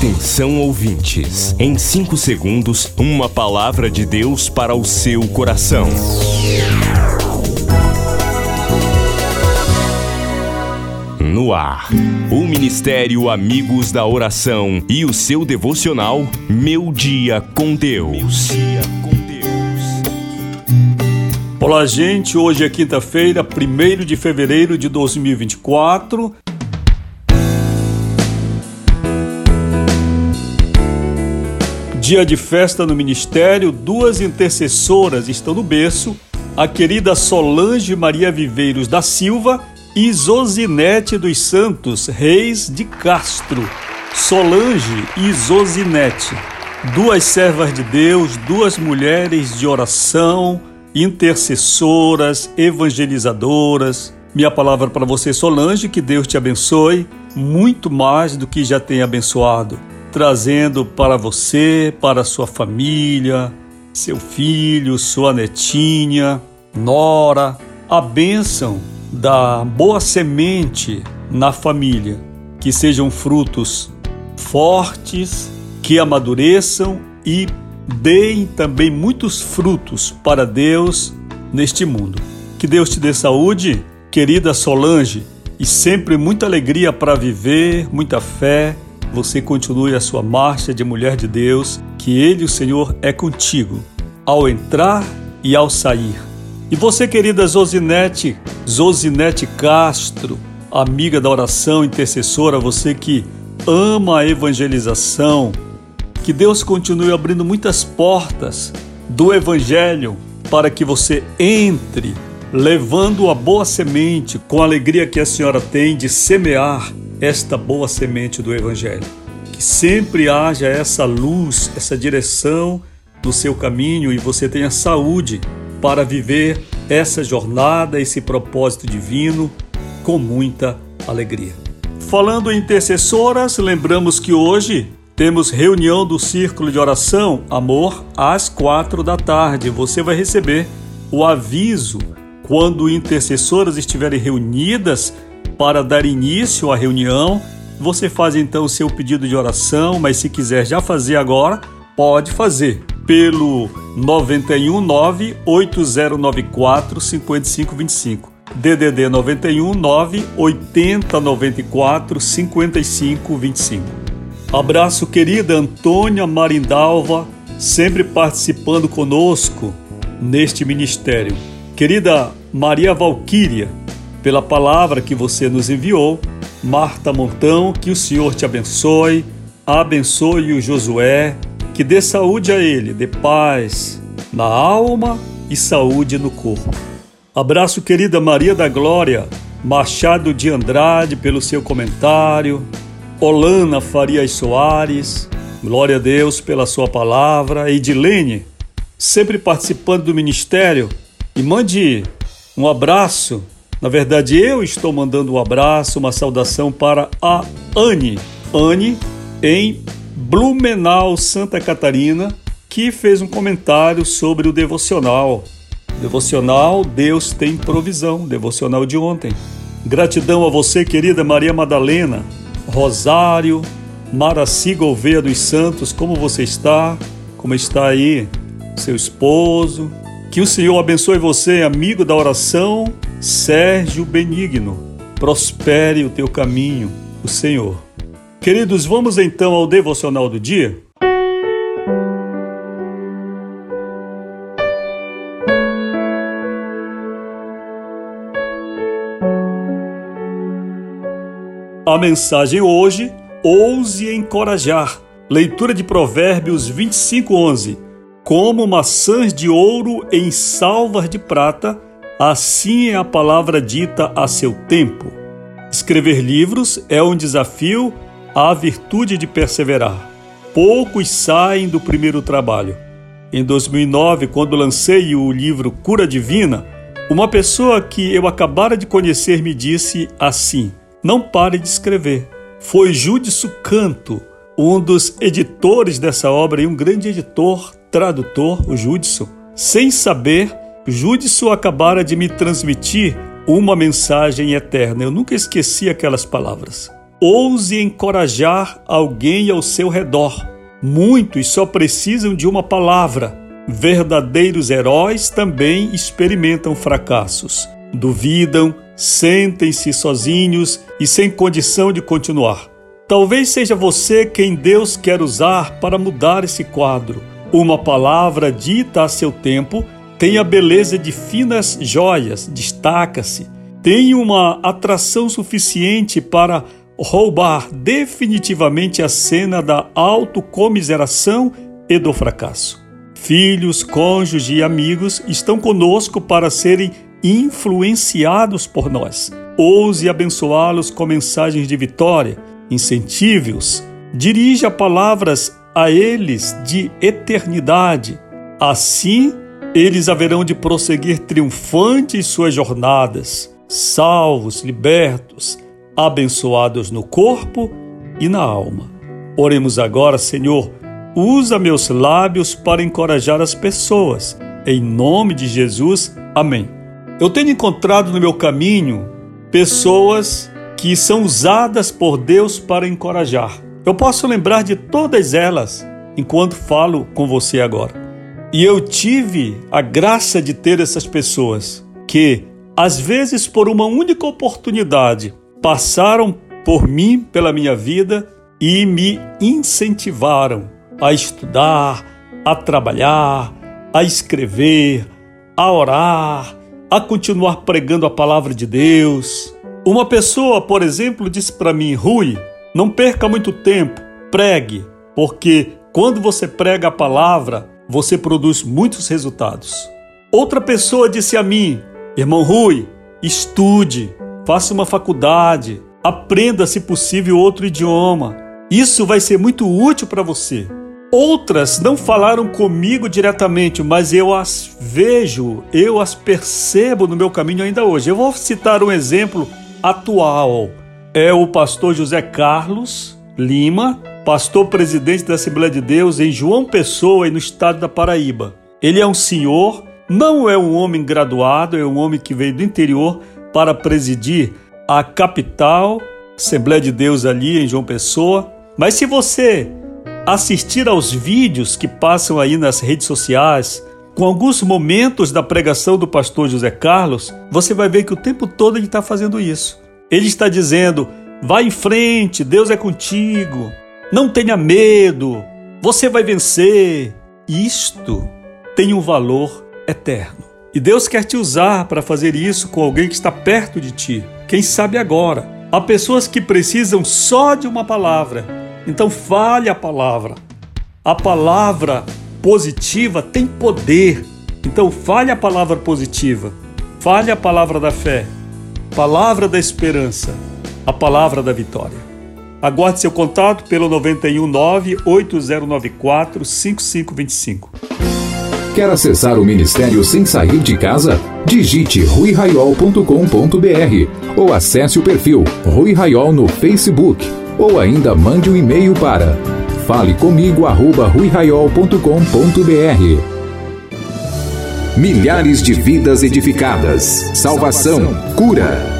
Atenção ouvintes, em 5 segundos, uma palavra de Deus para o seu coração. No ar, o Ministério Amigos da Oração e o seu devocional Meu Dia com Deus. Olá, gente. Hoje é quinta-feira, 1 de fevereiro de 2024. Dia de festa no ministério, duas intercessoras estão no berço, a querida Solange Maria Viveiros da Silva e Zosinete dos Santos Reis de Castro. Solange e Zosinete, duas servas de Deus, duas mulheres de oração, intercessoras, evangelizadoras. Minha palavra para você, Solange, que Deus te abençoe muito mais do que já tem abençoado trazendo para você, para sua família, seu filho, sua netinha, nora, a bênção da boa semente na família, que sejam frutos fortes, que amadureçam e deem também muitos frutos para Deus neste mundo. Que Deus te dê saúde, querida Solange, e sempre muita alegria para viver, muita fé você continue a sua marcha de mulher de Deus, que Ele, o Senhor, é contigo, ao entrar e ao sair. E você, querida Zosinete, Zosinete Castro, amiga da oração intercessora, você que ama a evangelização, que Deus continue abrindo muitas portas do Evangelho para que você entre, levando a boa semente com a alegria que a senhora tem de semear esta boa semente do Evangelho. Que sempre haja essa luz, essa direção no seu caminho e você tenha saúde para viver essa jornada, esse propósito divino com muita alegria. Falando em intercessoras, lembramos que hoje temos reunião do Círculo de Oração Amor às quatro da tarde. Você vai receber o aviso quando intercessoras estiverem reunidas para dar início à reunião. Você faz então o seu pedido de oração, mas se quiser já fazer agora, pode fazer pelo 919 8094 5525. DDD 919 8094 5525. Abraço querida Antônia Marindalva, sempre participando conosco neste ministério. Querida Maria Valquíria, pela palavra que você nos enviou. Marta Montão, que o Senhor te abençoe, abençoe o Josué, que dê saúde a ele, dê paz na alma e saúde no corpo. Abraço, querida Maria da Glória, Machado de Andrade, pelo seu comentário, Olana Farias Soares, glória a Deus pela sua palavra, Edilene, sempre participando do ministério, e mande um abraço na verdade, eu estou mandando um abraço, uma saudação para a Anne. Anne, em Blumenau, Santa Catarina, que fez um comentário sobre o devocional. Devocional Deus tem provisão, devocional de ontem. Gratidão a você, querida Maria Madalena, Rosário, Maraci Gouveia dos Santos, como você está? Como está aí seu esposo? Que o Senhor abençoe você, amigo da oração Sérgio Benigno, prospere o teu caminho, o Senhor. Queridos, vamos então ao devocional do dia? A mensagem hoje, ouse encorajar. Leitura de Provérbios 25, 11. Como maçãs de ouro em salvas de prata, Assim é a palavra dita a seu tempo. Escrever livros é um desafio à virtude de perseverar. Poucos saem do primeiro trabalho. Em 2009, quando lancei o livro Cura Divina, uma pessoa que eu acabara de conhecer me disse assim: Não pare de escrever. Foi Júdice Canto, um dos editores dessa obra e um grande editor, tradutor, o Júdice, sem saber Júdice acabara de me transmitir uma mensagem eterna. Eu nunca esqueci aquelas palavras. Ouse encorajar alguém ao seu redor. Muitos só precisam de uma palavra. Verdadeiros heróis também experimentam fracassos. Duvidam, sentem-se sozinhos e sem condição de continuar. Talvez seja você quem Deus quer usar para mudar esse quadro. Uma palavra dita a seu tempo tem a beleza de finas joias, destaca-se, tem uma atração suficiente para roubar definitivamente a cena da autocomiseração e do fracasso. Filhos, cônjuges e amigos estão conosco para serem influenciados por nós. Ouse abençoá-los com mensagens de vitória, incentive-os, dirija palavras a eles de eternidade. Assim, eles haverão de prosseguir triunfantes suas jornadas, salvos, libertos, abençoados no corpo e na alma. Oremos agora, Senhor, usa meus lábios para encorajar as pessoas. Em nome de Jesus, amém. Eu tenho encontrado no meu caminho pessoas que são usadas por Deus para encorajar. Eu posso lembrar de todas elas enquanto falo com você agora. E eu tive a graça de ter essas pessoas que, às vezes por uma única oportunidade, passaram por mim, pela minha vida e me incentivaram a estudar, a trabalhar, a escrever, a orar, a continuar pregando a palavra de Deus, uma pessoa, por exemplo, disse para mim, Rui, não perca muito tempo, pregue, porque quando você prega a palavra, você produz muitos resultados. Outra pessoa disse a mim, irmão Rui, estude, faça uma faculdade, aprenda, se possível, outro idioma. Isso vai ser muito útil para você. Outras não falaram comigo diretamente, mas eu as vejo, eu as percebo no meu caminho ainda hoje. Eu vou citar um exemplo atual é o pastor José Carlos Lima, pastor presidente da Assembleia de Deus em João Pessoa e no estado da Paraíba. Ele é um senhor, não é um homem graduado, é um homem que veio do interior para presidir a capital, Assembleia de Deus ali em João Pessoa. Mas se você assistir aos vídeos que passam aí nas redes sociais, com alguns momentos da pregação do pastor José Carlos, você vai ver que o tempo todo ele está fazendo isso. Ele está dizendo: vá em frente, Deus é contigo, não tenha medo, você vai vencer. Isto tem um valor eterno. E Deus quer te usar para fazer isso com alguém que está perto de ti. Quem sabe agora? Há pessoas que precisam só de uma palavra. Então fale a palavra. A palavra positiva tem poder. Então fale a palavra positiva, fale a palavra da fé, palavra da esperança, a palavra da vitória. Aguarde seu contato pelo 919 8094 5525. Quer acessar o ministério sem sair de casa? Digite ruiraiol.com.br ou acesse o perfil Rui Raiol no Facebook ou ainda mande um e-mail para Fale comigo arroba ruiraiol.com.br Milhares de vidas edificadas, salvação, cura.